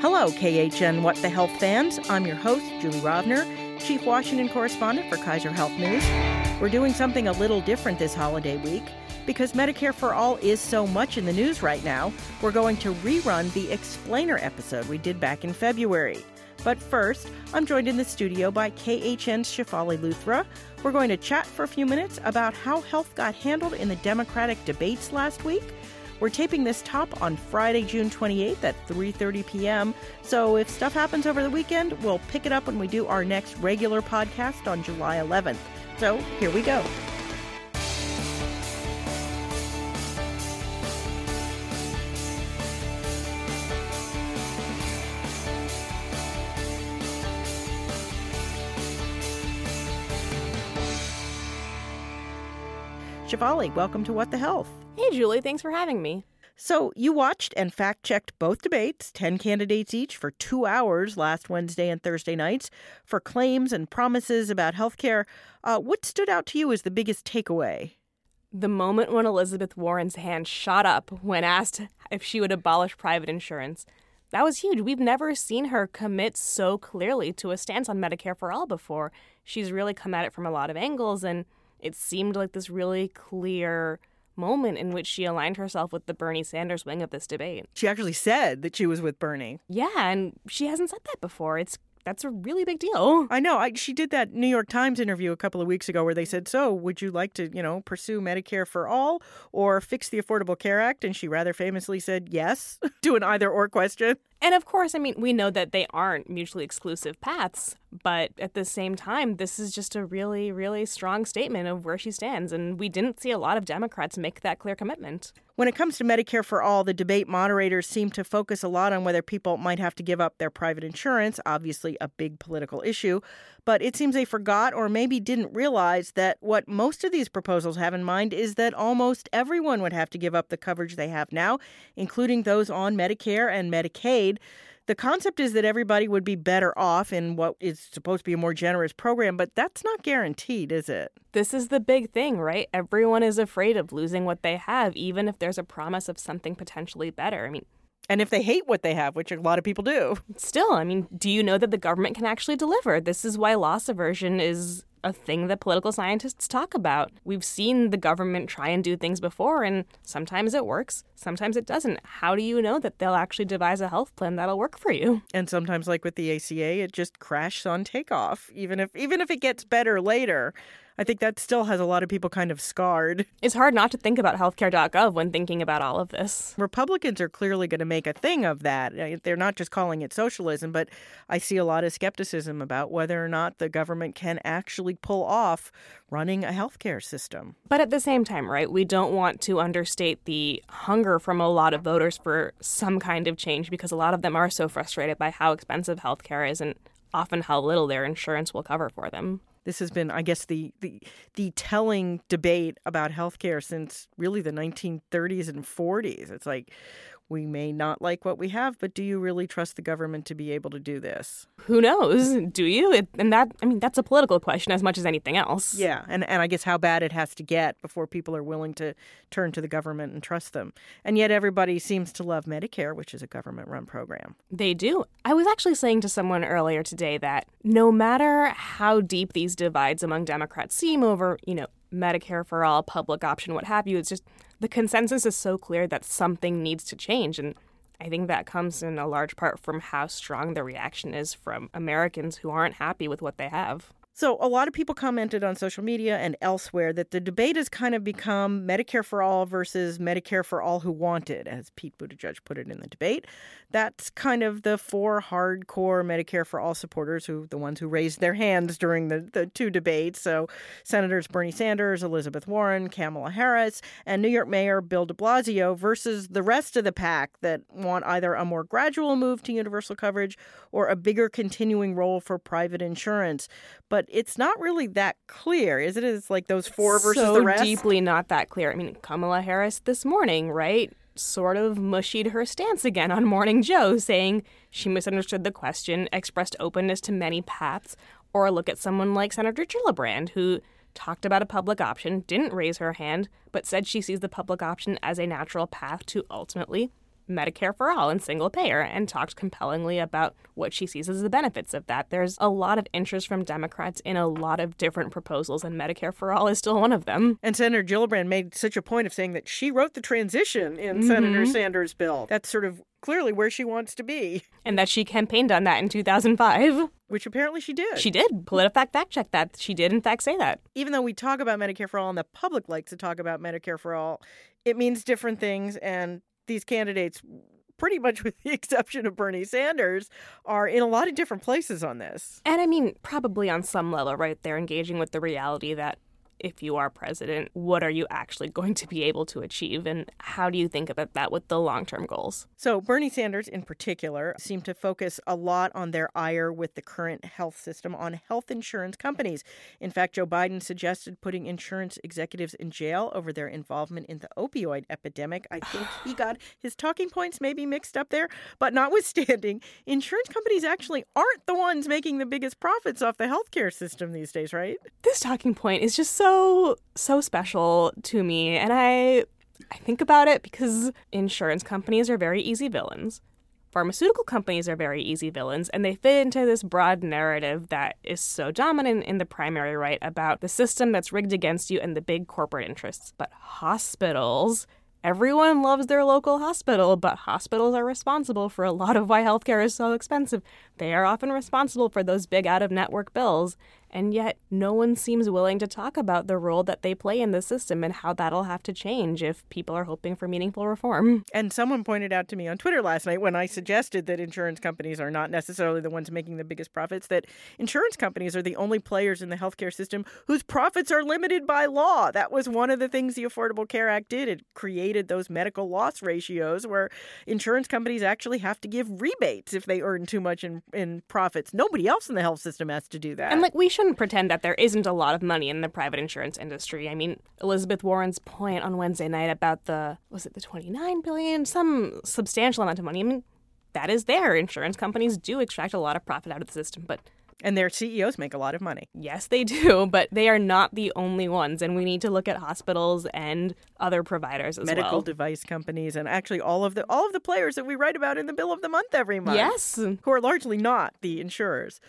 Hello, KHN What the Health fans. I'm your host, Julie Rovner, Chief Washington Correspondent for Kaiser Health News. We're doing something a little different this holiday week. Because Medicare for All is so much in the news right now, we're going to rerun the Explainer episode we did back in February. But first, I'm joined in the studio by KHN's Shefali Luthra. We're going to chat for a few minutes about how health got handled in the Democratic debates last week we're taping this top on Friday, June 28th at 3:30 p.m. So if stuff happens over the weekend, we'll pick it up when we do our next regular podcast on July 11th. So, here we go. Shefali, welcome to What the Health. Hey, Julie, thanks for having me. So, you watched and fact checked both debates, 10 candidates each, for two hours last Wednesday and Thursday nights for claims and promises about health care. Uh, what stood out to you as the biggest takeaway? The moment when Elizabeth Warren's hand shot up when asked if she would abolish private insurance. That was huge. We've never seen her commit so clearly to a stance on Medicare for all before. She's really come at it from a lot of angles, and it seemed like this really clear moment in which she aligned herself with the Bernie Sanders wing of this debate. She actually said that she was with Bernie. Yeah, and she hasn't said that before. It's that's a really big deal. I know. I, she did that New York Times interview a couple of weeks ago where they said, "So, would you like to, you know, pursue Medicare for all or fix the Affordable Care Act?" And she rather famously said yes to an either or question. And of course, I mean, we know that they aren't mutually exclusive paths, but at the same time, this is just a really, really strong statement of where she stands. And we didn't see a lot of Democrats make that clear commitment. When it comes to Medicare for All, the debate moderators seem to focus a lot on whether people might have to give up their private insurance, obviously a big political issue. But it seems they forgot or maybe didn't realize that what most of these proposals have in mind is that almost everyone would have to give up the coverage they have now, including those on Medicare and Medicaid. The concept is that everybody would be better off in what is supposed to be a more generous program, but that's not guaranteed, is it? This is the big thing, right? Everyone is afraid of losing what they have, even if there's a promise of something potentially better. I mean, and if they hate what they have, which a lot of people do. Still, I mean, do you know that the government can actually deliver? This is why loss aversion is a thing that political scientists talk about. We've seen the government try and do things before, and sometimes it works, sometimes it doesn't. How do you know that they'll actually devise a health plan that'll work for you? And sometimes, like with the ACA, it just crashes on takeoff, even if even if it gets better later. I think that still has a lot of people kind of scarred. It's hard not to think about healthcare.gov when thinking about all of this. Republicans are clearly going to make a thing of that. Uh, they're not just calling it socialism, but I see a lot of skepticism about whether or not the government can actually pull off running a healthcare system. But at the same time, right, we don't want to understate the hunger from a lot of voters for some kind of change because a lot of them are so frustrated by how expensive healthcare is and often how little their insurance will cover for them. This has been, I guess, the the, the telling debate about healthcare since really the 1930s and 40s. It's like we may not like what we have, but do you really trust the government to be able to do this? Who knows? Do you? It, and that, I mean, that's a political question as much as anything else. Yeah, and, and I guess how bad it has to get before people are willing to turn to the government and trust them. And yet everybody seems to love Medicare, which is a government run program. They do. I was actually saying to someone earlier today that no matter how deep these divides among Democrats seem over, you know, Medicare for all, public option, what have you, it's just the consensus is so clear that something needs to change. And I think that comes in a large part from how strong the reaction is from Americans who aren't happy with what they have. So, a lot of people commented on social media and elsewhere that the debate has kind of become Medicare for all versus Medicare for all who want it, as Pete Buttigieg put it in the debate. That's kind of the four hardcore Medicare for all supporters, who the ones who raised their hands during the, the two debates. So, Senators Bernie Sanders, Elizabeth Warren, Kamala Harris, and New York Mayor Bill de Blasio versus the rest of the pack that want either a more gradual move to universal coverage or a bigger continuing role for private insurance. But it's not really that clear, is it? It's like those four versus so the rest. deeply not that clear. I mean, Kamala Harris this morning, right? Sort of mushied her stance again on Morning Joe, saying she misunderstood the question, expressed openness to many paths, or look at someone like Senator Gillibrand, who talked about a public option, didn't raise her hand, but said she sees the public option as a natural path to ultimately Medicare for all and single payer and talked compellingly about what she sees as the benefits of that. There's a lot of interest from Democrats in a lot of different proposals, and Medicare for all is still one of them. And Senator Gillibrand made such a point of saying that she wrote the transition in mm-hmm. Senator Sanders' bill. That's sort of clearly where she wants to be. And that she campaigned on that in 2005. Which apparently she did. She did. PolitiFact fact check that. She did, in fact, say that. Even though we talk about Medicare for all and the public likes to talk about Medicare for all, it means different things. And these candidates, pretty much with the exception of Bernie Sanders, are in a lot of different places on this. And I mean, probably on some level, right? They're engaging with the reality that if you are president, what are you actually going to be able to achieve? And how do you think about that with the long term goals? So, Bernie Sanders in particular seemed to focus a lot on their ire with the current health system on health insurance companies. In fact, Joe Biden suggested putting insurance executives in jail over their involvement in the opioid epidemic. I think he got his talking points maybe mixed up there. But notwithstanding, insurance companies actually aren't the ones making the biggest profits off the healthcare system these days, right? This talking point is just so so so special to me and I I think about it because insurance companies are very easy villains. Pharmaceutical companies are very easy villains, and they fit into this broad narrative that is so dominant in the primary right about the system that's rigged against you and the big corporate interests. But hospitals Everyone loves their local hospital, but hospitals are responsible for a lot of why healthcare is so expensive. They are often responsible for those big out of network bills, and yet no one seems willing to talk about the role that they play in the system and how that'll have to change if people are hoping for meaningful reform. And someone pointed out to me on Twitter last night when I suggested that insurance companies are not necessarily the ones making the biggest profits, that insurance companies are the only players in the healthcare system whose profits are limited by law. That was one of the things the Affordable Care Act did. It created those medical loss ratios where insurance companies actually have to give rebates if they earn too much in, in profits. Nobody else in the health system has to do that. And like we should shouldn't pretend that there isn't a lot of money in the private insurance industry. I mean, Elizabeth Warren's point on Wednesday night about the was it the 29 billion, some substantial amount of money. I mean, that is there. Insurance companies do extract a lot of profit out of the system, but and their CEOs make a lot of money. Yes, they do, but they are not the only ones. And we need to look at hospitals and other providers as Medical well. Medical device companies and actually all of the all of the players that we write about in the bill of the month every month. Yes. Who are largely not the insurers.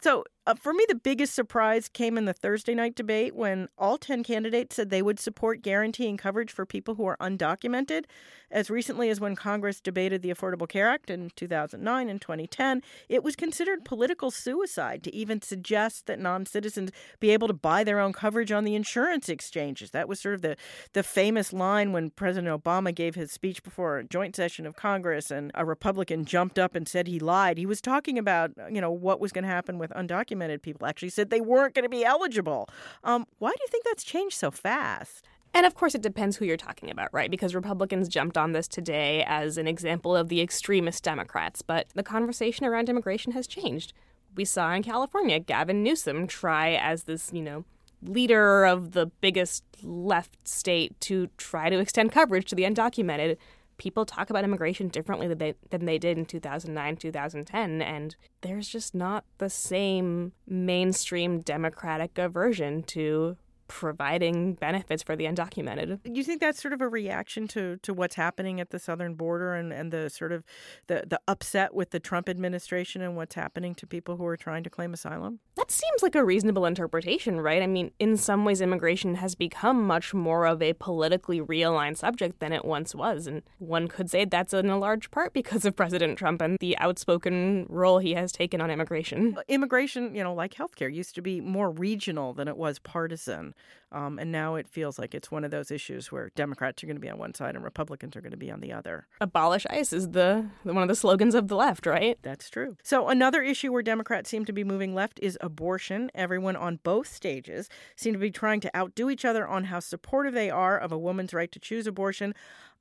So, uh, for me, the biggest surprise came in the Thursday night debate when all 10 candidates said they would support guaranteeing coverage for people who are undocumented. As recently as when Congress debated the Affordable Care Act in 2009 and 2010, it was considered political suicide to even suggest that non citizens be able to buy their own coverage on the insurance exchanges. That was sort of the, the famous line when President Obama gave his speech before a joint session of Congress and a Republican jumped up and said he lied. He was talking about, you know, what was going to happen with undocumented undocumented people actually said they weren't going to be eligible. Um, why do you think that's changed so fast? And of course, it depends who you're talking about, right? Because Republicans jumped on this today as an example of the extremist Democrats, but the conversation around immigration has changed. We saw in California Gavin Newsom try as this, you know, leader of the biggest left state to try to extend coverage to the undocumented people talk about immigration differently than they, than they did in 2009, 2010, and there's just not the same mainstream democratic aversion to providing benefits for the undocumented. You think that's sort of a reaction to, to what's happening at the southern border and, and the sort of the, the upset with the Trump administration and what's happening to people who are trying to claim asylum? That seems like a reasonable interpretation, right? I mean, in some ways, immigration has become much more of a politically realigned subject than it once was. And one could say that's in a large part because of President Trump and the outspoken role he has taken on immigration. Immigration, you know, like healthcare, used to be more regional than it was partisan. Um, and now it feels like it's one of those issues where Democrats are going to be on one side and Republicans are going to be on the other. Abolish ICE is the one of the slogans of the left, right? That's true. So another issue where Democrats seem to be moving left is abortion. Everyone on both stages seem to be trying to outdo each other on how supportive they are of a woman's right to choose abortion.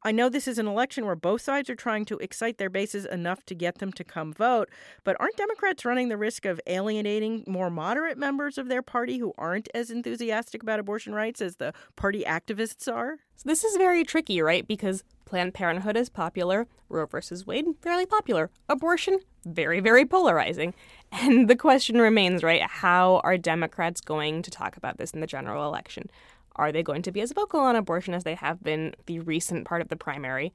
I know this is an election where both sides are trying to excite their bases enough to get them to come vote, but aren't Democrats running the risk of alienating more moderate members of their party who aren't as enthusiastic about abortion rights as the party activists are? So this is very tricky, right? Because Planned Parenthood is popular, Roe versus Wade fairly popular, abortion very very polarizing. And the question remains, right? How are Democrats going to talk about this in the general election? Are they going to be as vocal on abortion as they have been the recent part of the primary?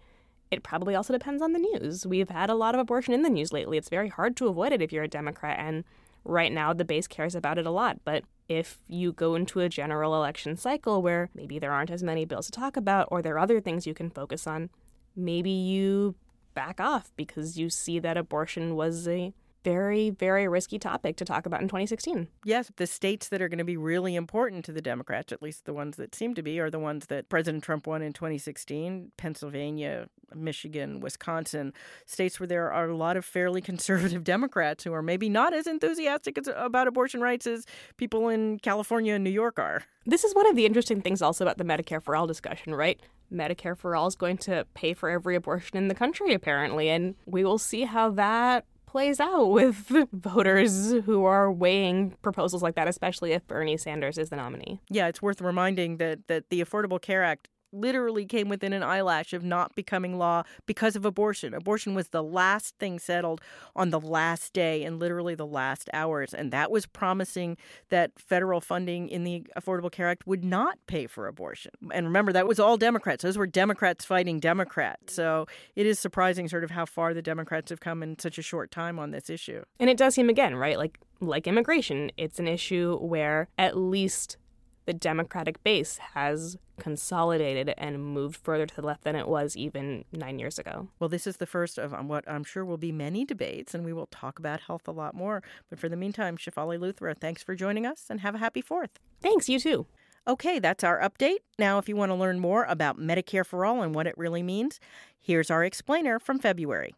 it probably also depends on the news. We've had a lot of abortion in the news lately. It's very hard to avoid it if you're a Democrat, and right now the base cares about it a lot. But if you go into a general election cycle where maybe there aren't as many bills to talk about or there are other things you can focus on, maybe you back off because you see that abortion was a very, very risky topic to talk about in 2016. Yes, the states that are going to be really important to the Democrats, at least the ones that seem to be, are the ones that President Trump won in 2016 Pennsylvania, Michigan, Wisconsin, states where there are a lot of fairly conservative Democrats who are maybe not as enthusiastic about abortion rights as people in California and New York are. This is one of the interesting things also about the Medicare for All discussion, right? Medicare for All is going to pay for every abortion in the country, apparently, and we will see how that plays out with voters who are weighing proposals like that, especially if Bernie Sanders is the nominee. Yeah, it's worth reminding that that the Affordable Care Act literally came within an eyelash of not becoming law because of abortion. Abortion was the last thing settled on the last day and literally the last hours. And that was promising that federal funding in the Affordable Care Act would not pay for abortion. And remember, that was all Democrats. Those were Democrats fighting Democrats. So it is surprising, sort of, how far the Democrats have come in such a short time on this issue. And it does seem, again, right? Like, like immigration, it's an issue where at least the Democratic base has consolidated and moved further to the left than it was even nine years ago. Well, this is the first of um, what I'm sure will be many debates, and we will talk about health a lot more. But for the meantime, Shefali Luthra, thanks for joining us and have a happy fourth. Thanks, you too. Okay, that's our update. Now, if you want to learn more about Medicare for All and what it really means, here's our explainer from February.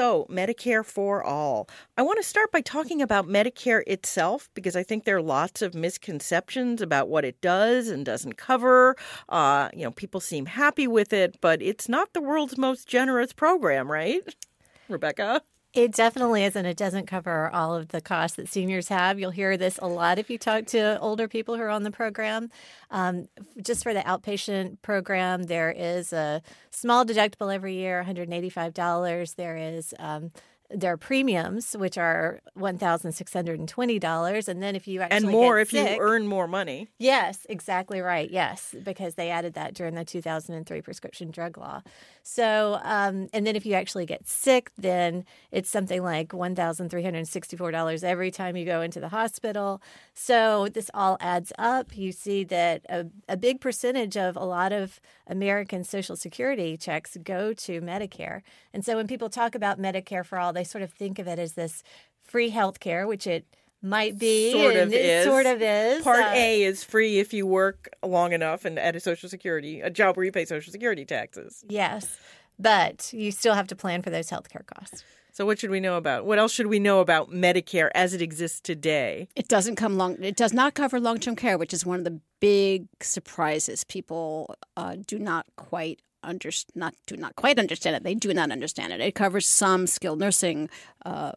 So, Medicare for all. I want to start by talking about Medicare itself because I think there are lots of misconceptions about what it does and doesn't cover. Uh, you know, people seem happy with it, but it's not the world's most generous program, right? Rebecca? It definitely isn't. It doesn't cover all of the costs that seniors have. You'll hear this a lot if you talk to older people who are on the program. Um, just for the outpatient program, there is a small deductible every year, $185. There is um, their premiums, which are one thousand six hundred and twenty dollars, and then if you actually and more if sick, you earn more money. Yes, exactly right. Yes, because they added that during the two thousand and three prescription drug law. So, um, and then if you actually get sick, then it's something like one thousand three hundred sixty four dollars every time you go into the hospital. So this all adds up. You see that a, a big percentage of a lot of American Social Security checks go to Medicare, and so when people talk about Medicare for all, they sort of think of it as this free health care, which it might be sort of is. sort of is part uh, a is free if you work long enough and at a social security a job where you pay social security taxes. Yes but you still have to plan for those health care costs. So what should we know about what else should we know about medicare as it exists today? It doesn't come long it does not cover long-term care which is one of the big surprises. People uh, do not quite under, not do not quite understand it. They do not understand it. It covers some skilled nursing uh,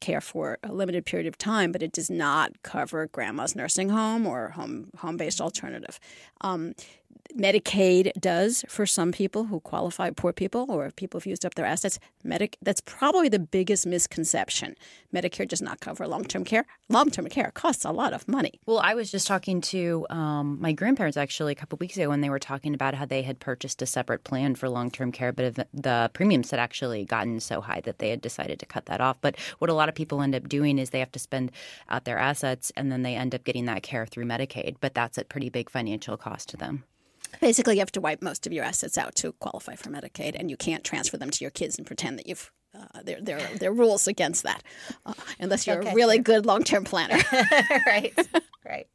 care for a limited period of time, but it does not cover grandma's nursing home or home home based alternative. Um, Medicaid does for some people who qualify, poor people or people who've used up their assets. Medic that's probably the biggest misconception. Medicare does not cover long term care. Long term care costs a lot of money. Well, I was just talking to um, my grandparents actually a couple weeks ago when they were talking about how they had purchased a separate plan for long term care, but the premiums had actually gotten so high that they had decided to cut that off. But what a lot of people end up doing is they have to spend out their assets and then they end up getting that care through Medicaid, but that's at pretty big financial cost to them. Basically, you have to wipe most of your assets out to qualify for Medicaid, and you can't transfer them to your kids and pretend that you've. Uh, there, there, there are rules against that, uh, unless you're okay. a really good long-term planner. right, right.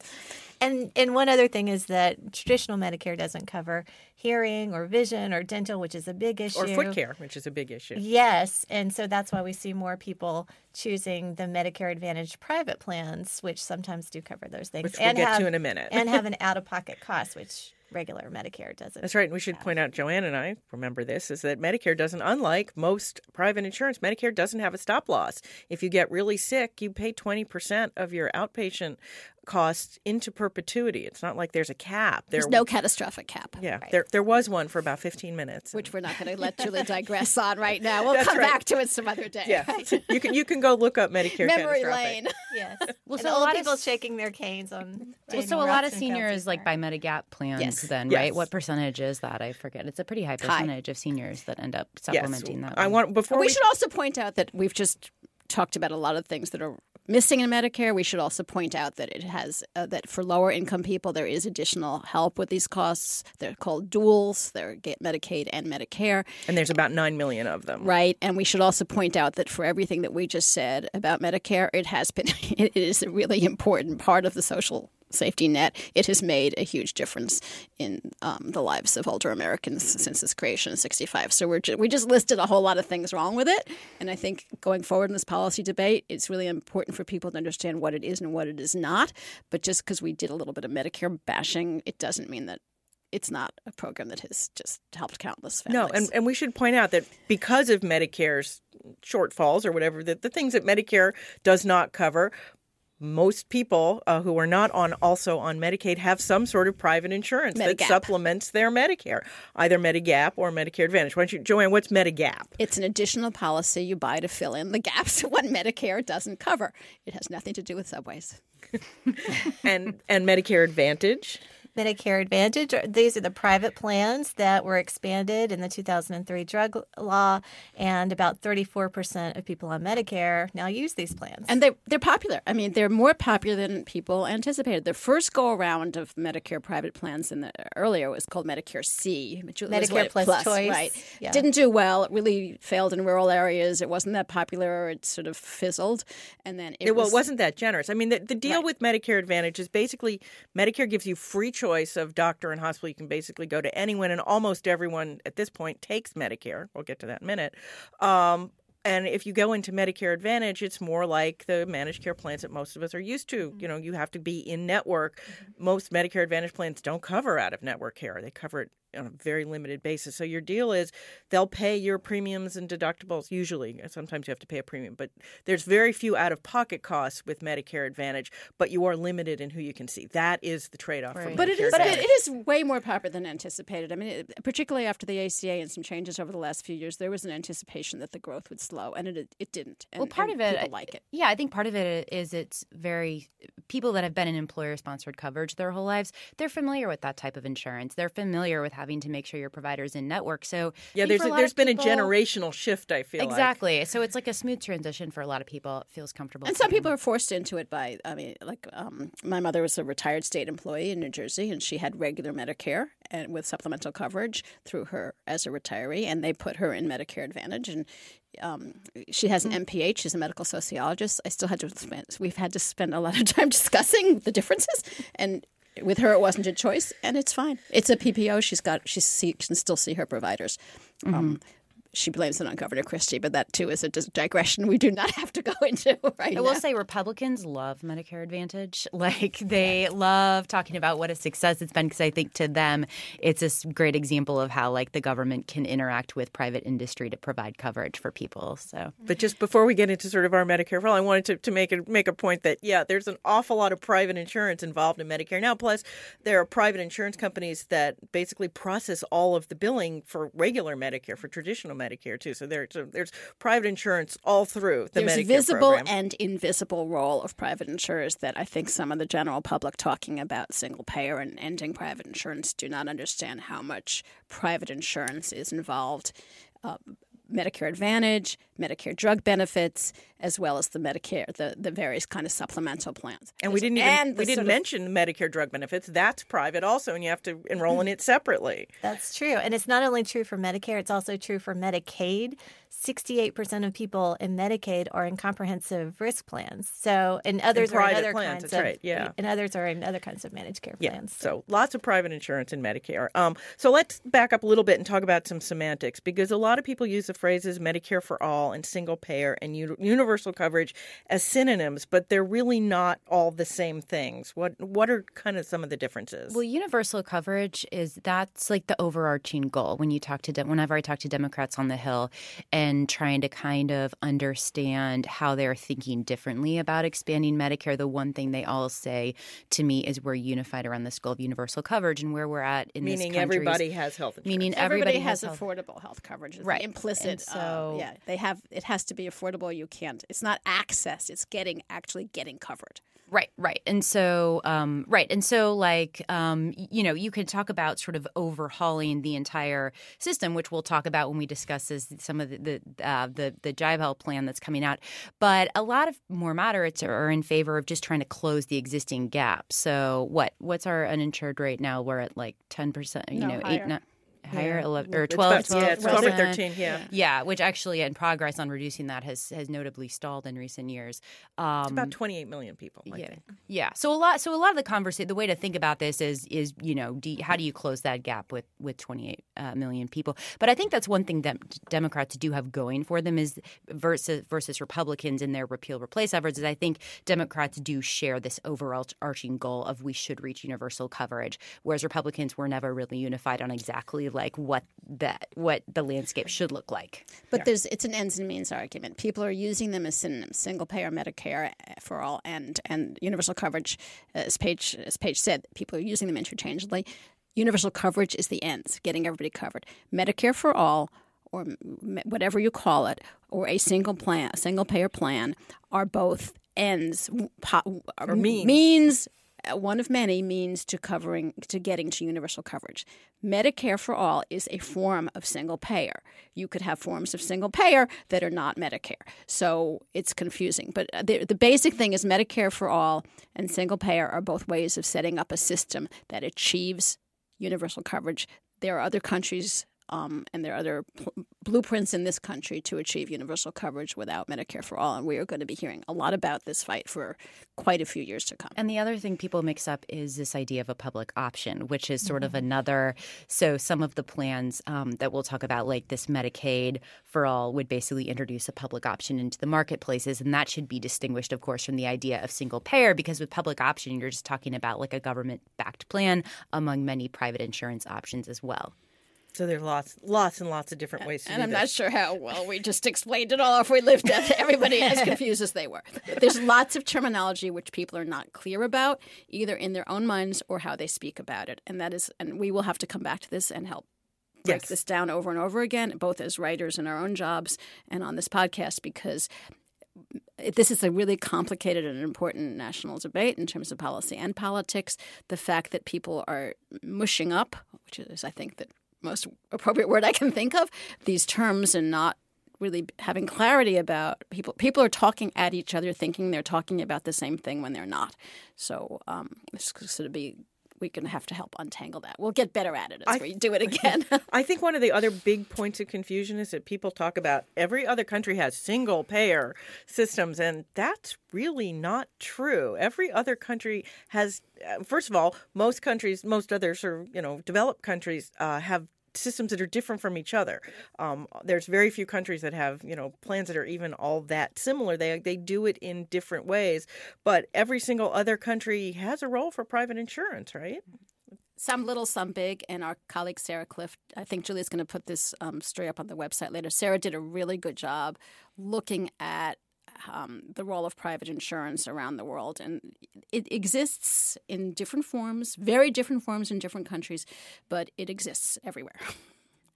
And and one other thing is that traditional Medicare doesn't cover hearing or vision or dental, which is a big issue, or foot care, which is a big issue. Yes, and so that's why we see more people choosing the Medicare Advantage private plans, which sometimes do cover those things, which we'll and get have, to in a minute, and have an out-of-pocket cost, which regular Medicare doesn't. That's right. And we should have. point out, Joanne and I remember this, is that Medicare doesn't, unlike most private insurance, Medicare doesn't have a stop loss. If you get really sick, you pay 20% of your outpatient costs into perpetuity. It's not like there's a cap. There's no catastrophic cap. Yeah, there there was one for about 15 minutes. Which we're not going to let Julie digress on right now. We'll That's come right. back to it some other day. Yeah, you can you can go look up Medicare Memory lane. Yes. Well, and so a lot of people s- shaking their canes on. Well, so a lot of seniors like part. buy Medigap plans Yes. then, Yes. right? What percentage is that? I forget. It's a pretty high percentage of seniors that end up Yes, supplementing that. I one. want before we we, should also point out that we've just talked about a lot of things that are missing in Medicare. We should also point out that it has uh, that for lower income people there is additional help with these costs. They're called duals. They're get Medicaid and Medicare, and there's about nine million of them. right? And we should also point out that for everything that we just said about Medicare, it has been it is a really important part of the social safety net. It has made a huge difference in um, the lives of older Americans since its creation in '65. So we're ju- we just listed a whole lot of things wrong with it, and I think going forward in this policy debate, it's really important for people to understand what it is and what it is not. But just because we did a little bit of Medicare bashing, it doesn't mean that. It's not a program that has just helped countless families. No, and, and we should point out that because of Medicare's shortfalls or whatever, that the things that Medicare does not cover, most people uh, who are not on also on Medicaid have some sort of private insurance that supplements their Medicare, either Medigap or Medicare Advantage. Why don't you, Joanne? What's Medigap? It's an additional policy you buy to fill in the gaps what Medicare doesn't cover. It has nothing to do with subways. and and Medicare Advantage. Medicare Advantage. These are the private plans that were expanded in the 2003 drug law, and about 34% of people on Medicare now use these plans. And they're, they're popular. I mean, they're more popular than people anticipated. The first go around of Medicare private plans in the earlier was called Medicare C, which was Medicare what- Plus Choice, Right. yeah. Didn't do well. It really failed in rural areas. It wasn't that popular. It sort of fizzled. And then it Yeah, well, was, it wasn't that generous. I mean, the, the deal with Medicare Advantage is basically Medicare gives you free choice of doctor and hospital. You can basically go to anyone, and almost everyone at this point takes Medicare. We'll get to that in a minute. Um, and if you go into Medicare Advantage, it's more like the managed care plans that most of us are used to. You know, you have to be in network. Most Medicare Advantage plans don't cover out of network care, they cover it on a very limited basis. So your deal is they'll pay your premiums and deductibles usually. Sometimes you have to pay a premium, but there's very few out of pocket costs with Medicare Advantage, but you are limited in who you can see. That is the trade off Right. But it Medicare is, Advantage. it is way more popular than anticipated. I mean, it, particularly after the ACA and some changes over the last few years, there was an anticipation that the growth would slow, and it it didn't. And, well, part and of it, people like it. Yeah, I think part of it is it's very people that have been in employer-sponsored coverage their whole lives. They're familiar with that type of insurance. They're familiar with having to make sure your provider's in network. So yeah, I think there's for a, lot there's of been people- a generational shift. I feel like. exactly. So it's like a smooth transition for a lot of people. It feels comfortable. And some them. people are forced into it by, I mean, like um, my mother was a retired state employee in New Jersey, and she had regular Medicare and with supplemental coverage through her as a retiree, and they put her in Medicare Advantage, and um, she has an MPH. She's a medical sociologist. I still had to spend. We've had to spend a lot of time discussing the differences, and with her, it wasn't a choice, and it's fine. It's a PPO. She's got. She can still see her providers. Um, she blames it on Governor Christie, but that too is a digression we do not have to go into right I now. will say Republicans love Medicare Advantage. Like they love talking about what a success it's been because I think to them it's a great example of how like the government can interact with private industry to provide coverage for people. So But just before we get into sort of our Medicare for all, I wanted to, to make a make a point that yeah, there's an awful lot of private insurance involved in Medicare now. Plus, there are private insurance companies that basically process all of the billing for regular Medicare, for traditional Medicare too. So there, so there's private insurance all through the There's Medicare visible program. and invisible role of private insurers that I think some of the general public talking about single payer and ending private insurance do not understand how much private insurance is involved. Uh, Medicare Advantage, Medicare drug benefits, as well as the Medicare, the, the various kind of supplemental plans. and we didn't even And we didn't sort of- mention Medicare drug benefits. That's private also, and you have to enroll in it separately. That's true. And it's not only true for Medicare, it's also true for Medicaid. 68% of people in Medicaid are in comprehensive risk plans. So, and others are in other plans, kinds that's of right, yeah. and others are in other kinds of managed care Yeah, plans. so lots of private insurance in Medicare. Um, so let's back up a little bit and talk about some semantics because a lot of people use the phrases Medicare for all all and single payer and u- universal coverage as synonyms, but they're really not all the same things. What what are kind of some of the differences? Well, universal coverage is that's like the overarching goal. When you talk to de- whenever I talk to Democrats on the Hill and trying to kind of understand how they're thinking differently about expanding Medicare, the one thing they all say to me is we're unified around this goal of universal coverage and where we're at in meaning this country. everybody has health insurance. Meaning Everybody, everybody, has, health. affordable health coverage. Is Right. The implicit. And so- uh, yeah, they have. It has to be affordable. You can't. It's not access. It's getting actually getting covered. Right, right. And so, um, right. And so, like, um, you know, you can talk about sort of overhauling the entire system, which we'll talk about when we discuss this, some of the the, uh, the the Jive Health plan that's coming out. But a lot of more moderates are in favor of just trying to close the existing gap. So, what what's our uninsured rate now? We're at like ten percent. You No, know, higher. eight, not, higher, eleven or It's twelve. about- yeah, it's 12 or 12%. 13, yeah. Yeah, which actually, in progress on reducing that has has notably stalled in recent years. Um, It's about 28 million people. I yeah, think. yeah. So a lot. So a lot of the conversation, the way to think about this is, is you know, do, how do you close that gap with with 28 uh, million people? But I think that's one thing that Democrats do have going for them is versus versus Republicans in their repeal replace efforts. Is I think Democrats do share this overarching goal of we should reach universal coverage, whereas Republicans were never really unified on exactly like what that what the landscape should look like. But there's it's an ends and means argument. People are using them as synonyms: single payer Medicare for all and and universal coverage. As Paige as Paige said, people are using them interchangeably. Universal coverage is the ends, getting everybody covered. Medicare for all, or whatever you call it, or a single plan, a single payer plan, are both ends po- Or means. means uh, one of many means to covering to getting to universal coverage. Medicare for all is a form of single payer. You could have forms of single payer that are not Medicare, so it's confusing. But uh, the, the basic thing is Medicare for all and single payer are both ways of setting up a system that achieves universal coverage. There are other countries. Um, and there are other pl- blueprints in this country to achieve universal coverage without Medicare for all. And we are going to be hearing a lot about this fight for quite a few years to come. And the other thing people mix up is this idea of a public option, which is sort of another. So, some of the plans um, that we'll talk about, like this Medicaid for all, would basically introduce a public option into the marketplaces. And that should be distinguished, of course, from the idea of single payer, because with public option, you're just talking about like a government backed plan among many private insurance options as well. So there's lots, lots and lots of different ways to And do And I'm this. not sure how well we just explained it all. If we lived at everybody as confused as they were, there's lots of terminology which people are not clear about, either in their own minds or how they speak about it. And that is, and we will have to come back to this and help break Yes. this down over and over again, both as writers in our own jobs and on this podcast, because this is a really complicated and important national debate in terms of policy and politics. The fact that people are mushing up, which is, I think, the most appropriate word I can think of, these terms and not really having clarity about people. People are talking at each other, thinking they're talking about the same thing when they're not. So um, this is going to be. We're going to have to help untangle that. We'll get better at it as I- we do it again. I think one of the other big points of confusion is that people talk about every other country has single payer systems, and that's really not true. Every other country has, uh, first of all, most countries, most other sort of you know developed countries uh, have systems that are different from each other. Um, there's very few countries that have you know plans that are even all that similar. They they do it in different ways, but every single other country has a role for private insurance, right? some little, some big. And our colleague Sarah Kliff, I think Julie's going to put this um, story up on the website later. Sarah did a really good job looking at um, the role of private insurance around the world, and it exists in different forms, very different forms in different countries, but it exists everywhere.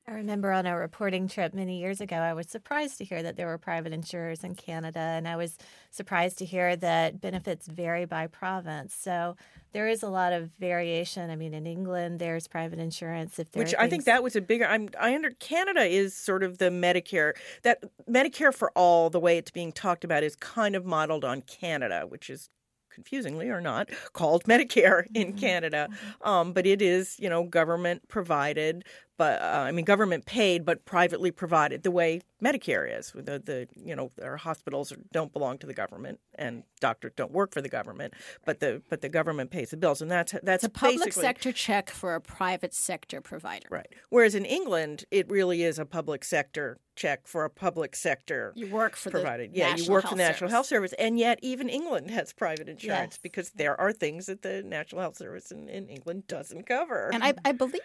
I remember on a reporting trip many years ago, I was surprised to hear that there were private insurers in Canada, and I was surprised to hear that benefits vary by province. So there is a lot of variation. I mean, in England, there's private insurance. If there Which are I think that was a bigger. I'm I under Canada is sort of the Medicare that Medicare for all. The way it's being talked about is kind of modeled on Canada, which is confusingly or not called Medicare in Canada, um, but it is you know government provided, but uh, I mean government paid but privately provided the way Medicare is. The the you know our hospitals don't belong to the government and doctors don't work for the government, but the but the government pays the bills, and that's that's It's a public sector check for a private sector provider. Right. Whereas in England, it really is a public sector check for a public sector You work for provided. the yeah, National you work Health for the National Service. Health Service, and yet even England has private insurance Yes. because there are things that the National Health Service in, in England doesn't cover. And I, I believe,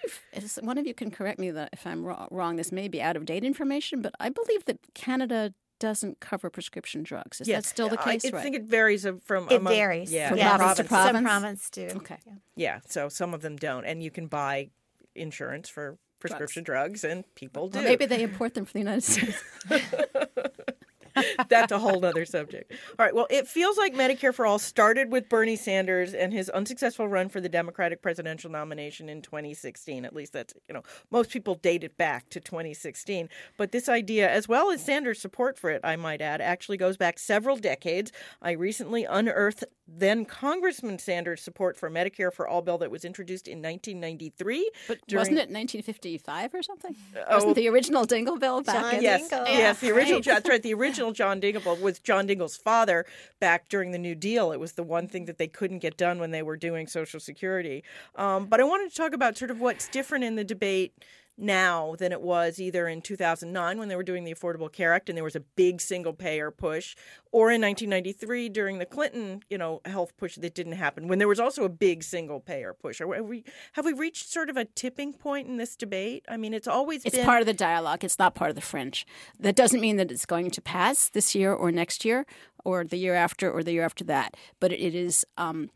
one of you can correct me that if I'm wrong, wrong, this may be out of date information, but I believe that Canada doesn't cover prescription drugs. Is that still the case? I, right. think it varies from It among- varies. Yeah, From Yes. province to Some province? province do. Okay. Yeah. Yeah, so some of them don't, and you can buy insurance for prescription drugs, and people do. Well, maybe they import them from the United States. That's a whole other subject. All right. Well, it feels like Medicare for All started with Bernie Sanders and his unsuccessful run for the Democratic presidential nomination in 2016. At least that's, you know, most people date it back to 2016. But this idea, as well as Sanders' support for it, I might add, actually goes back several decades. I recently unearthed then Congressman Sanders' support for Medicare for All bill that was introduced in 1993. But during- wasn't it 1955 or something? Oh. Wasn't the original Dingell bill back John in? Yes, Dingell. yes, the original. right. That's right. The original John Dingell was John Dingell's father back during the New Deal. It was the one thing that they couldn't get done when they were doing Social Security. Um, but I wanted to talk about sort of what's different in the debate now than it was either in 2009 when they were doing the Affordable Care Act and there was a big single payer push, or in 1993 during the Clinton, you know, health push that didn't happen when there was also a big single payer push. Are we have we reached sort of a tipping point in this debate? I mean, it's always It's been part of the dialogue. It's not part of the fringe. That doesn't mean that it's going to pass this year or next year or the year after or the year after that. But it is, um,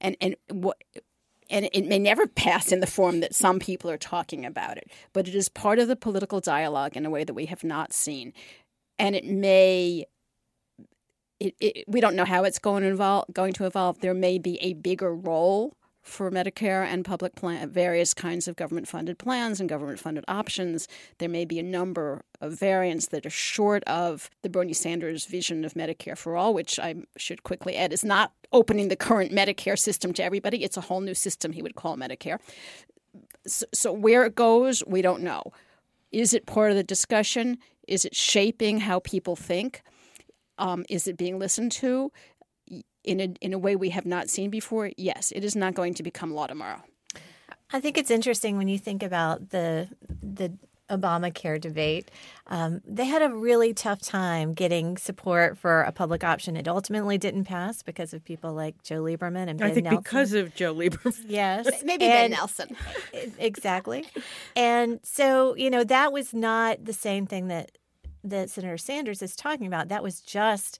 and and what. And it may never pass in the form that some people are talking about it, but it is part of the political dialogue in a way that we have not seen. And it may it, it, we don't know how it's going to evolve. Going to evolve. There may be a bigger role for Medicare and public plan, various kinds of government-funded plans and government-funded options. There may be a number of variants that are short of the Bernie Sanders vision of Medicare for all, which I should quickly add is not opening the current Medicare system to everybody. It's a whole new system he would call Medicare. So, so where it goes, we don't know. Is it part of the discussion? Is it shaping how people think? Um, is it being listened to in a, in a way we have not seen before? Yes, it is not going to become law tomorrow. I think it's interesting when you think about the the Obamacare debate. Um, they had a really tough time getting support for a public option. It ultimately didn't pass because of people like Joe Lieberman and Ben I think Nelson. because of Joe Lieberman. yes, Maybe Ben Nelson. exactly. And so, you know, that was not the same thing that that Senator Sanders is talking about. That was just,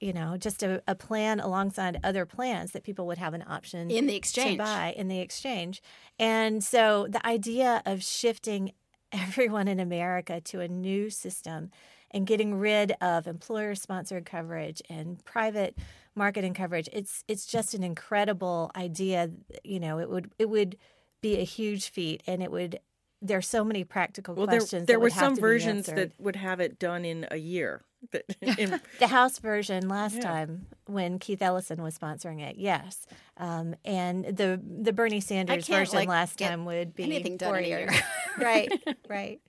you know, just a, a plan alongside other plans that people would have an option In the exchange. to buy in the exchange. And so the idea of shifting everyone in America to a new system and getting rid of employer sponsored coverage and private marketing coverage it's it's just an incredible idea you know it would it would be a huge feat and it would there are so many practical Well, there, questions there that were would have some to be versions answered. that would have it done in a year. That, in, the House version last Yeah. time when Keith Ellison was sponsoring it, yes, um, and the the Bernie Sanders version like, last get time would be anything four in years. year. right, right.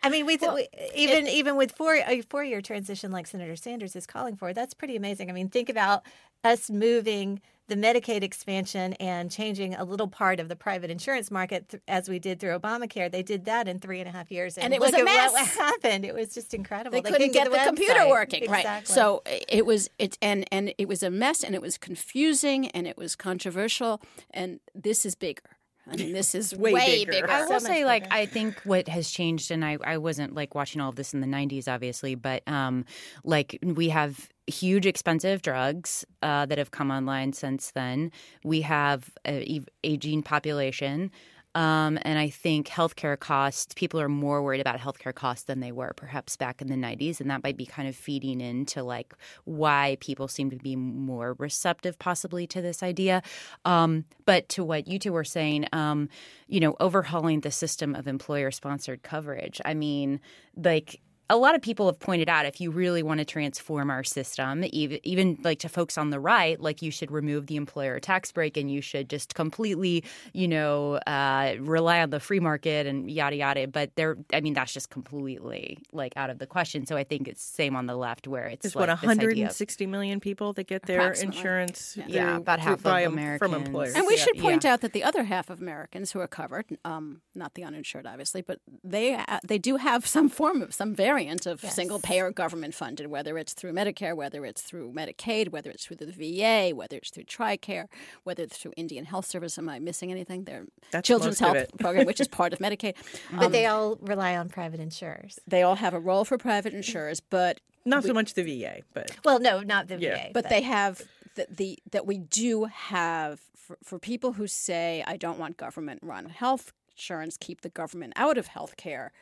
I mean, we, we even even with four a four year transition like Senator Sanders is calling for, that's pretty amazing. I mean, think about us moving the Medicaid expansion and changing a little part of the private insurance market th- as we did through Obamacare. They did that in three and a half years, And it was a at what happened. It was just incredible. They couldn't get the, computer website. working, right? So it was it and and it was a mess, and it was confusing, and it was controversial, and this is bigger. I mean, this is Way way, bigger. bigger. I will much say, like. I think what has changed, and I, I wasn't like watching all of this in the '90s, obviously, but um, like we have huge expensive drugs uh, that have come online since then. We have a aging population. Um, and I think healthcare costs, people are more worried about healthcare costs than they were perhaps back in the 90s. And that might be kind of feeding into like why people seem to be more receptive possibly to this idea. Um, but to what you two were saying, um, you know, overhauling the system of employer sponsored coverage. I mean, like, a lot of people have pointed out if you really want to transform our system, even, even like to folks on the right, like you should remove the employer tax break and you should just completely, you know, uh, rely on the free market and yada yada. But there, I mean, that's just completely like out of the question. So I think it's same on the left where it's There's like what this idea of- 160 million people that get their insurance. Yeah. through- Yeah, about half of by- from employers. And we Yeah. should point Yeah. out that the other half of Americans who are covered, um, not the uninsured, obviously, but they uh, they do have some form of some variant of Yes. single payer government funded, whether it's through Medicare, whether it's through Medicaid, whether it's through the VA, whether it's through TRICARE, whether it's through Indian Health Service. Am I missing anything? Their That's Children's Health. Program, which is part of Medicaid. But Um, they all rely on private insurers. they all have a role for private insurers, but Not so much the VA, but Well, no, not the Yeah. VA. but they have the, the that we do have for, for people who say I don't want government run health insurance, keep the government out of health care.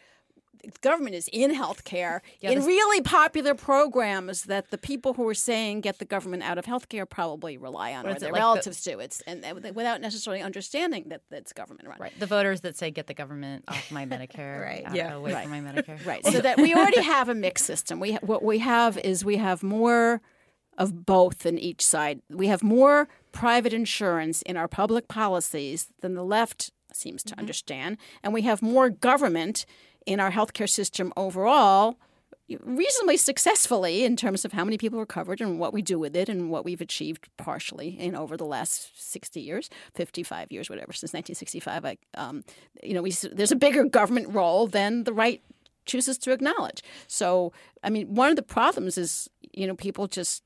The government is in health care in really popular programs that the people who are saying get the government out of health care probably rely on or their like the- relatives do. It's and, and without necessarily understanding that that's government run. Right. The voters that say get the government off my Medicare, Right. out- Yeah. away Right. from my Medicare. Right. So that we already have a mixed system. We what we have is we have more of both in each side. We have more private insurance in our public policies than the left seems to mm-hmm. understand, and we have more government in our healthcare system overall. Reasonably successfully in terms of how many people are covered and what we do with it and what we've achieved partially in over the last sixty years, fifty-five years, whatever, since nineteen sixty-five. I, um, you know, we, there's a bigger government role than the right chooses to acknowledge. So, I mean, one of the problems is, you know, people just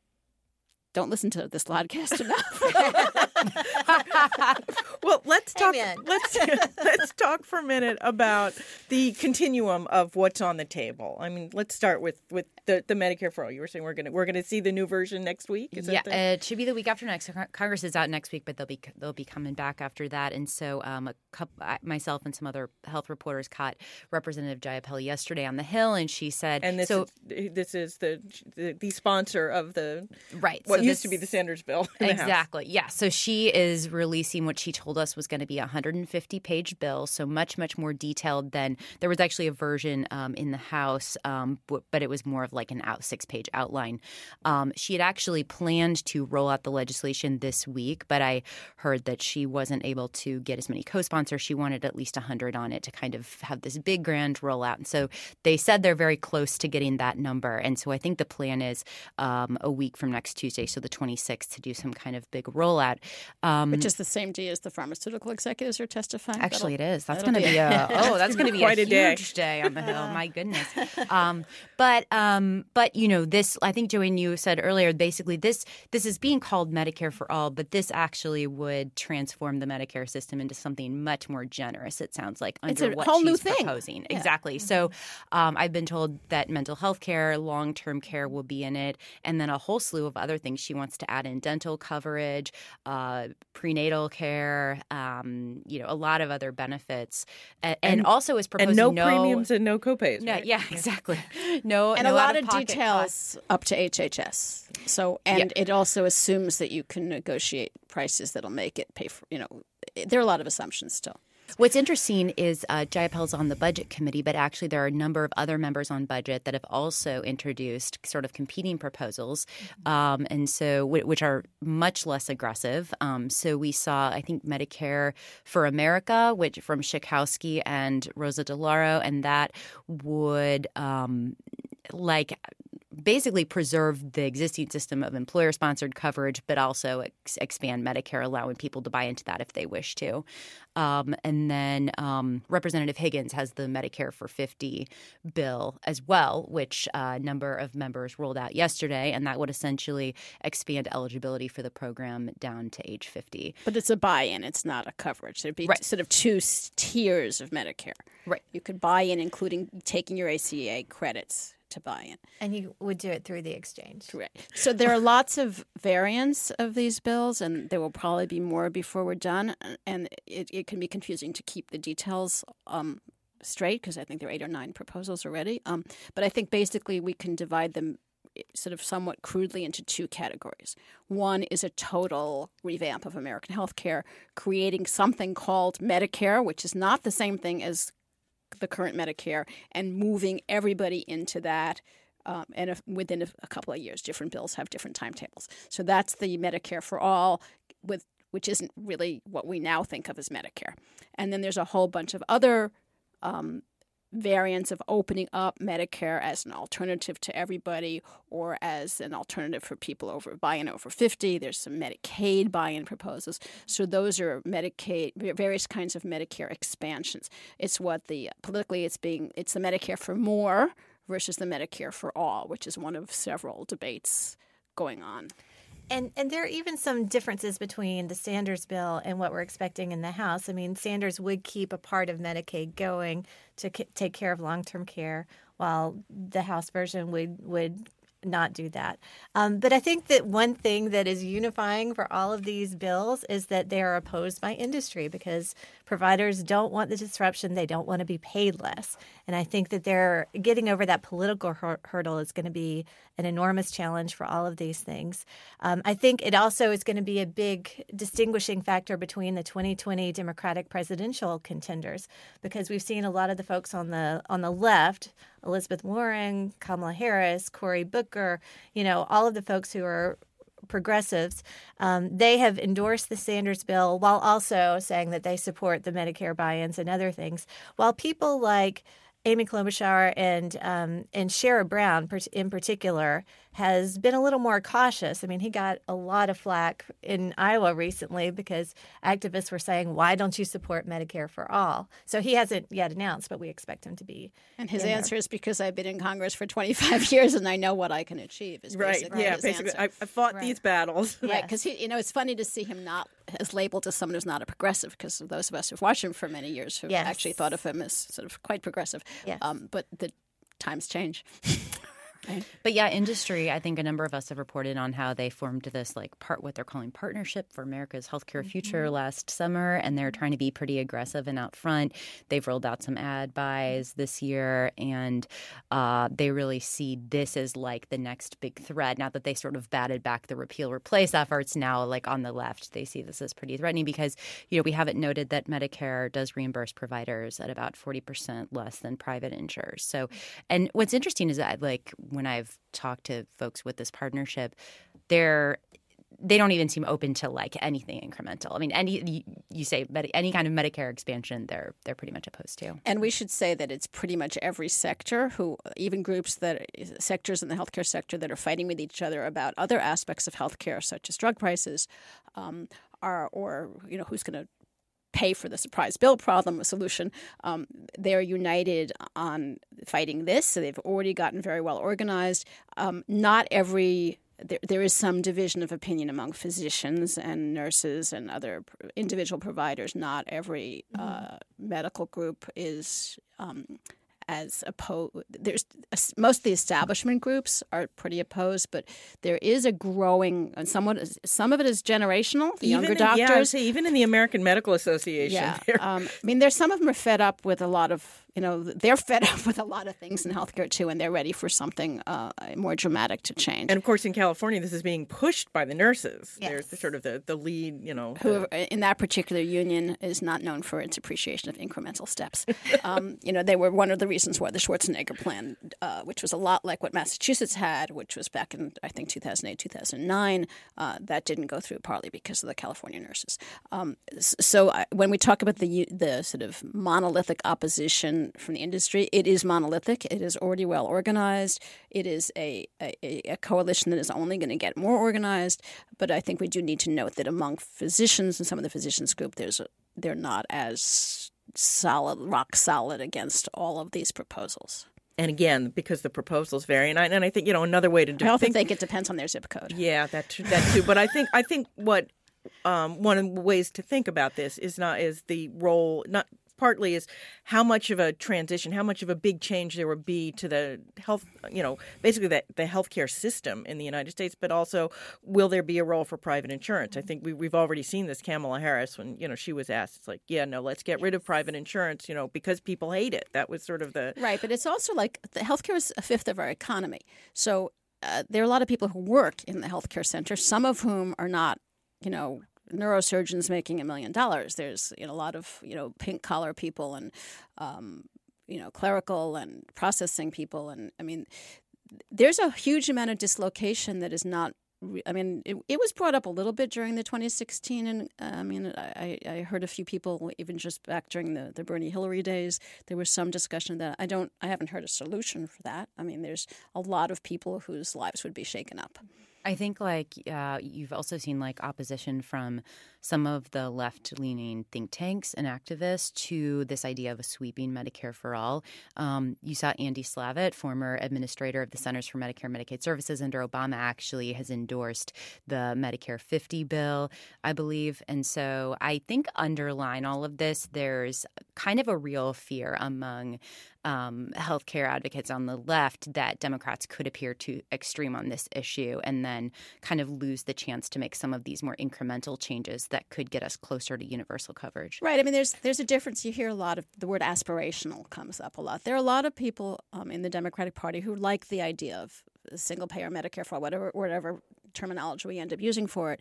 don't listen to this podcast enough. Well, let's talk. Amen. Let's let's talk for a minute about the continuum of what's on the table. I mean, let's start with with the, the Medicare for all. You were saying we're gonna we're gonna see the new version next week. Is yeah, that the- it should be the week after next. Congress is out next week, but they'll be they'll be coming back after that. And so, um, a couple, myself and some other health reporters caught Representative Jayapal yesterday on the Hill, and she said, and this so is this is the, the the sponsor of the right what so used this- to be the Sanders bill. the Exactly. Yeah. So she is releasing what she told us was going to be a 150 page bill. So much, much more detailed than there was actually a version um, in the House, um, but it was more of like an out six page outline. Um, she had actually planned to roll out the legislation this week, but I heard that she wasn't able to get as many co sponsors. She wanted at least 100 on it to kind of have this big grand rollout. And so they said they're very close to getting that number. And so I think the plan is um, a week from next Tuesday, so the 26th, to do some kind of big rollout. Um, Which is the same day as the pharmaceutical executives are testifying. Actually, it That'll- is. That's going to be a oh, that's going to be Quite a a day. huge day on the hill. My goodness. Um, but um, but you know this. I think Joanne, you said earlier. Basically, this this is being called Medicare for all, but this actually would transform the Medicare system into something much more generous. It sounds like It's under a what whole new she's thing. proposing. Exactly. So um, I've been told that mental health care, long term care will be in it, and then a whole slew of other things. She wants to add in dental coverage, uh, prenatal care, um, you know, a lot of other benefits, and, and, And- also is proposing and no, premiums and no copays. No, right? yeah, exactly. No, and no a lot of details up to HHS. So, and it also assumes that you can negotiate prices that'll make it pay for. You know, there are a lot of assumptions still. What's interesting is uh, Jayapal's on the budget committee, but actually there are a number of other members on budget that have also introduced sort of competing proposals, um, and so which are much less aggressive. Um, so we saw, I think, Medicare for America, which from Schakowsky and Rosa DeLauro, and that would um, like basically preserve the existing system of employer sponsored coverage, but also ex- expand Medicare, allowing people to buy into that if they wish to. Um, and then um, Representative Higgins has the Medicare for 50 bill as well, which a number of members rolled out yesterday. And that would essentially expand eligibility for the program down to age 50. But it's a buy-in; it's not a coverage. There'd be Right. sort of two tiers of Medicare. Right. You could buy in, including taking your ACA credits to buy in. And you would do it through the exchange. Correct. So there are lots of variants of these bills, and there will probably be more before we're done. And it, it can be confusing to keep the details um, straight because I think there are eight or nine proposals already. Um, but I think basically we can divide them eh, sort of somewhat crudely into two categories. One is a total revamp of American healthcare, creating something called Medicare, which is not the same thing as the current Medicare and moving everybody into that. Um, and if, within a, a couple of years, different bills have different timetables. So that's the Medicare for all, with which isn't really what we now think of as Medicare. And then there's a whole bunch of other um, variants of opening up Medicare as an alternative to everybody or as an alternative for people over buy-in over 50. There's some Medicaid buy-in proposals. So those are Medicaid various kinds of Medicare expansions. It's what the politically it's being it's the Medicare for more versus the Medicare for all, which is one of several debates going on. And and there are even some differences between the Sanders bill and what we're expecting in the House. I mean, Sanders would keep a part of Medicaid going to c- take care of long-term care, while the House version would would not do that. Um, but I think that one thing that is unifying for all of these bills is that they are opposed by industry because providers don't want the disruption. They don't want to be paid less. And I think that they're getting over that political hur- hurdle is going to be an enormous challenge for all of these things. Um, I think it also is going to be a big distinguishing factor between the 2020 Democratic presidential contenders because we've seen a lot of the folks on the on the left Elizabeth Warren, Kamala Harris, Cory Booker, you know, all of the folks who are progressives, um, they have endorsed the Sanders bill while also saying that they support the Medicare buy-ins and other things. While people like Amy Klobuchar and um, and Sherrod Brown, in particular, has been a little more cautious. I mean, he got a lot of flack in Iowa recently because activists were saying, "Why don't you support Medicare for all?" So he hasn't yet announced, but we expect him to be. And his answer there. is because I've been in Congress for 25 years and I know what I can achieve. Is right? Yeah, basically, I, I, fought right. these battles. Right, because you know it's funny to see him not as labeled as someone who's not a progressive, because those of us who've watched him for many years have yes. actually thought of him as sort of quite progressive. Yes. Um, but the times change. But yeah, industry, I think a number of us have reported on how they formed this like part what they're calling partnership for America's healthcare future mm-hmm. last summer and they're trying to be pretty aggressive and out front. They've rolled out some ad buys this year and uh, they really see this as like the next big threat. Now that they sort of batted back the repeal replace efforts now like on the left, they see this as pretty threatening because you know we haven't noted that Medicare does reimburse providers at about 40% less than private insurers. So and what's interesting is that like when I've talked to folks with this partnership, they're they don't even seem open to like anything incremental. I mean, any you say any kind of Medicare expansion, they're they're pretty much opposed to. And we should say that it's pretty much every sector who, even groups that sectors in the healthcare sector that are fighting with each other about other aspects of healthcare, such as drug prices, um, are or you know who's going to pay for the surprise bill problem a solution. Um, they're united on fighting this, so they've already gotten very well organized. Um, not every there, there is some division of opinion among physicians and nurses and other individual providers. Not every mm-hmm. uh, medical group is um, as opposed. There's most of the establishment groups are pretty opposed, but there is a growing and somewhat some of it is generational. The even younger in, doctors, yeah, even in the American Medical Association, yeah. Um, I mean, there's some of them are fed up with a lot of you know, they're fed up with a lot of things in healthcare too, and they're ready for something uh, more dramatic to change. And of course, in California, this is being pushed by the nurses. Yes. They're the, sort of the, the lead, you know. Who in that particular union is not known for its appreciation of incremental steps. um, you know, they were one of the reasons why the Schwarzenegger plan, uh, which was a lot like what Massachusetts had, which was back in I think 2008, 2009, uh, that didn't go through partly because of the California nurses. Um, so I, when we talk about the the sort of monolithic opposition from the industry. It is monolithic. It is already well organized. It is a, a, a coalition that is only going to get more organized. But I think we do need to note that among physicians and some of the physicians group, there's a, they're not as solid, rock solid against all of these proposals and again, because the proposals vary, and I, and I think you know another way to do. I also think, think it depends on their zip code. Yeah, that that too. But I think I think what um, one of the ways to think about this is not is the role not partly is how much of a transition, how much of a big change there would be to the health, you know, basically the, the healthcare system in the United States, but also will there be a role for private insurance? I think we, we've already seen this. Kamala Harris, when, you know, she was asked, it's like, yeah, no, let's get rid of private insurance, you know, because people hate it. That was sort of the. Right. But it's also like the healthcare is a fifth of our economy. So uh, there are a lot of people who work in the healthcare center, some of whom are not, you know, neurosurgeons making a million dollars. There's you know, a lot of you know pink collar people and um, you know, clerical and processing people. And I mean, there's a huge amount of dislocation that is not I mean, it, it, was brought up a little bit during the 2016, and uh, I mean, I, I heard a few people even just back during the, the Bernie Hillary days. There was some discussion that I don't, I haven't heard a solution for that. I mean, there's a lot of people whose lives would be shaken up. I think like uh, you've also seen like opposition from some of the left leaning think tanks and activists to this idea of a sweeping Medicare for all. Um, you saw Andy Slavitt, former administrator of the Centers for Medicare and Medicaid Services under Obama, actually has endorsed the Medicare 50 bill, I believe. And so I think underline all of this, there's kind of a real fear among um, healthcare advocates on the left that Democrats could appear too extreme on this issue and then kind of lose the chance to make some of these more incremental changes that could get us closer to universal coverage. Right. I mean, there's there's a difference. You hear a lot of the word aspirational comes up a lot. There are a lot of people um, in the Democratic Party who like the idea of single payer Medicare for whatever whatever terminology we end up using for it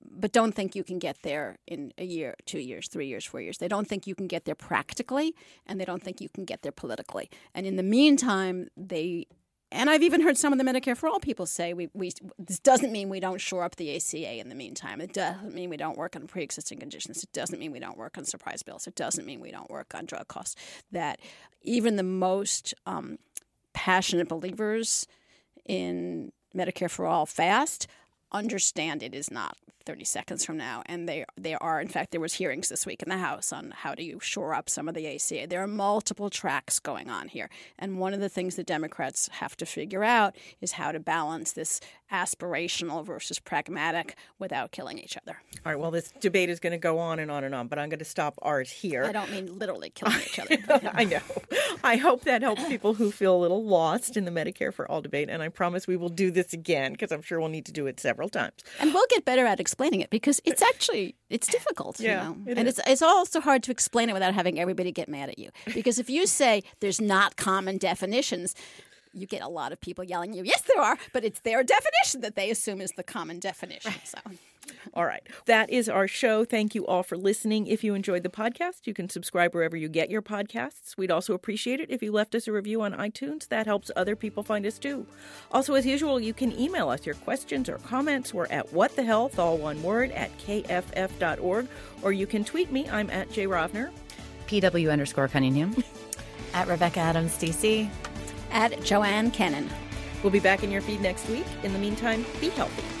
but don't think you can get there in a year, two years, three years, four years. They don't think you can get there practically, and they don't think you can get there politically. And in the meantime, they and I've even heard some of the Medicare for All people say we, we this doesn't mean we don't shore up the ACA in the meantime. It doesn't mean we don't work on pre-existing conditions. It doesn't mean we don't work on surprise bills. It doesn't mean we don't work on drug costs. That even the most um, passionate believers in Medicare for All fast understand it is not 30 seconds from now and they they are in fact there was hearings this week in the house on how do you shore up some of the ACA there are multiple tracks going on here and one of the things the democrats have to figure out is how to balance this aspirational versus pragmatic without killing each other. All right well this debate is going to go on and on and on but i'm going to stop ours here. I don't mean literally killing each other i know i hope that helps people who feel a little lost in the medicare for all debate and i promise we will do this again because i'm sure we'll need to do it several times and we'll get better at explaining it because it's actually it's difficult, yeah, you know. It and is. it's it's also hard to explain it without having everybody get mad at you. Because if you say there's not common definitions, you get a lot of people yelling you, yes, there are, but it's their definition that they assume is the common definition. So all right. That is our show. Thank you all for listening. If you enjoyed the podcast, you can subscribe wherever you get your podcasts. We'd also appreciate it if you left us a review on iTunes. That helps other people find us too. Also, as usual, you can email us your questions or comments. We're at whatthehealth, all one word, at kff.org. Or you can tweet me. I'm at Jay Rovner. PW underscore Cunningham. at Rebecca Adams DC. At Joanne Kenen. We'll be back in your feed next week. In the meantime, be healthy.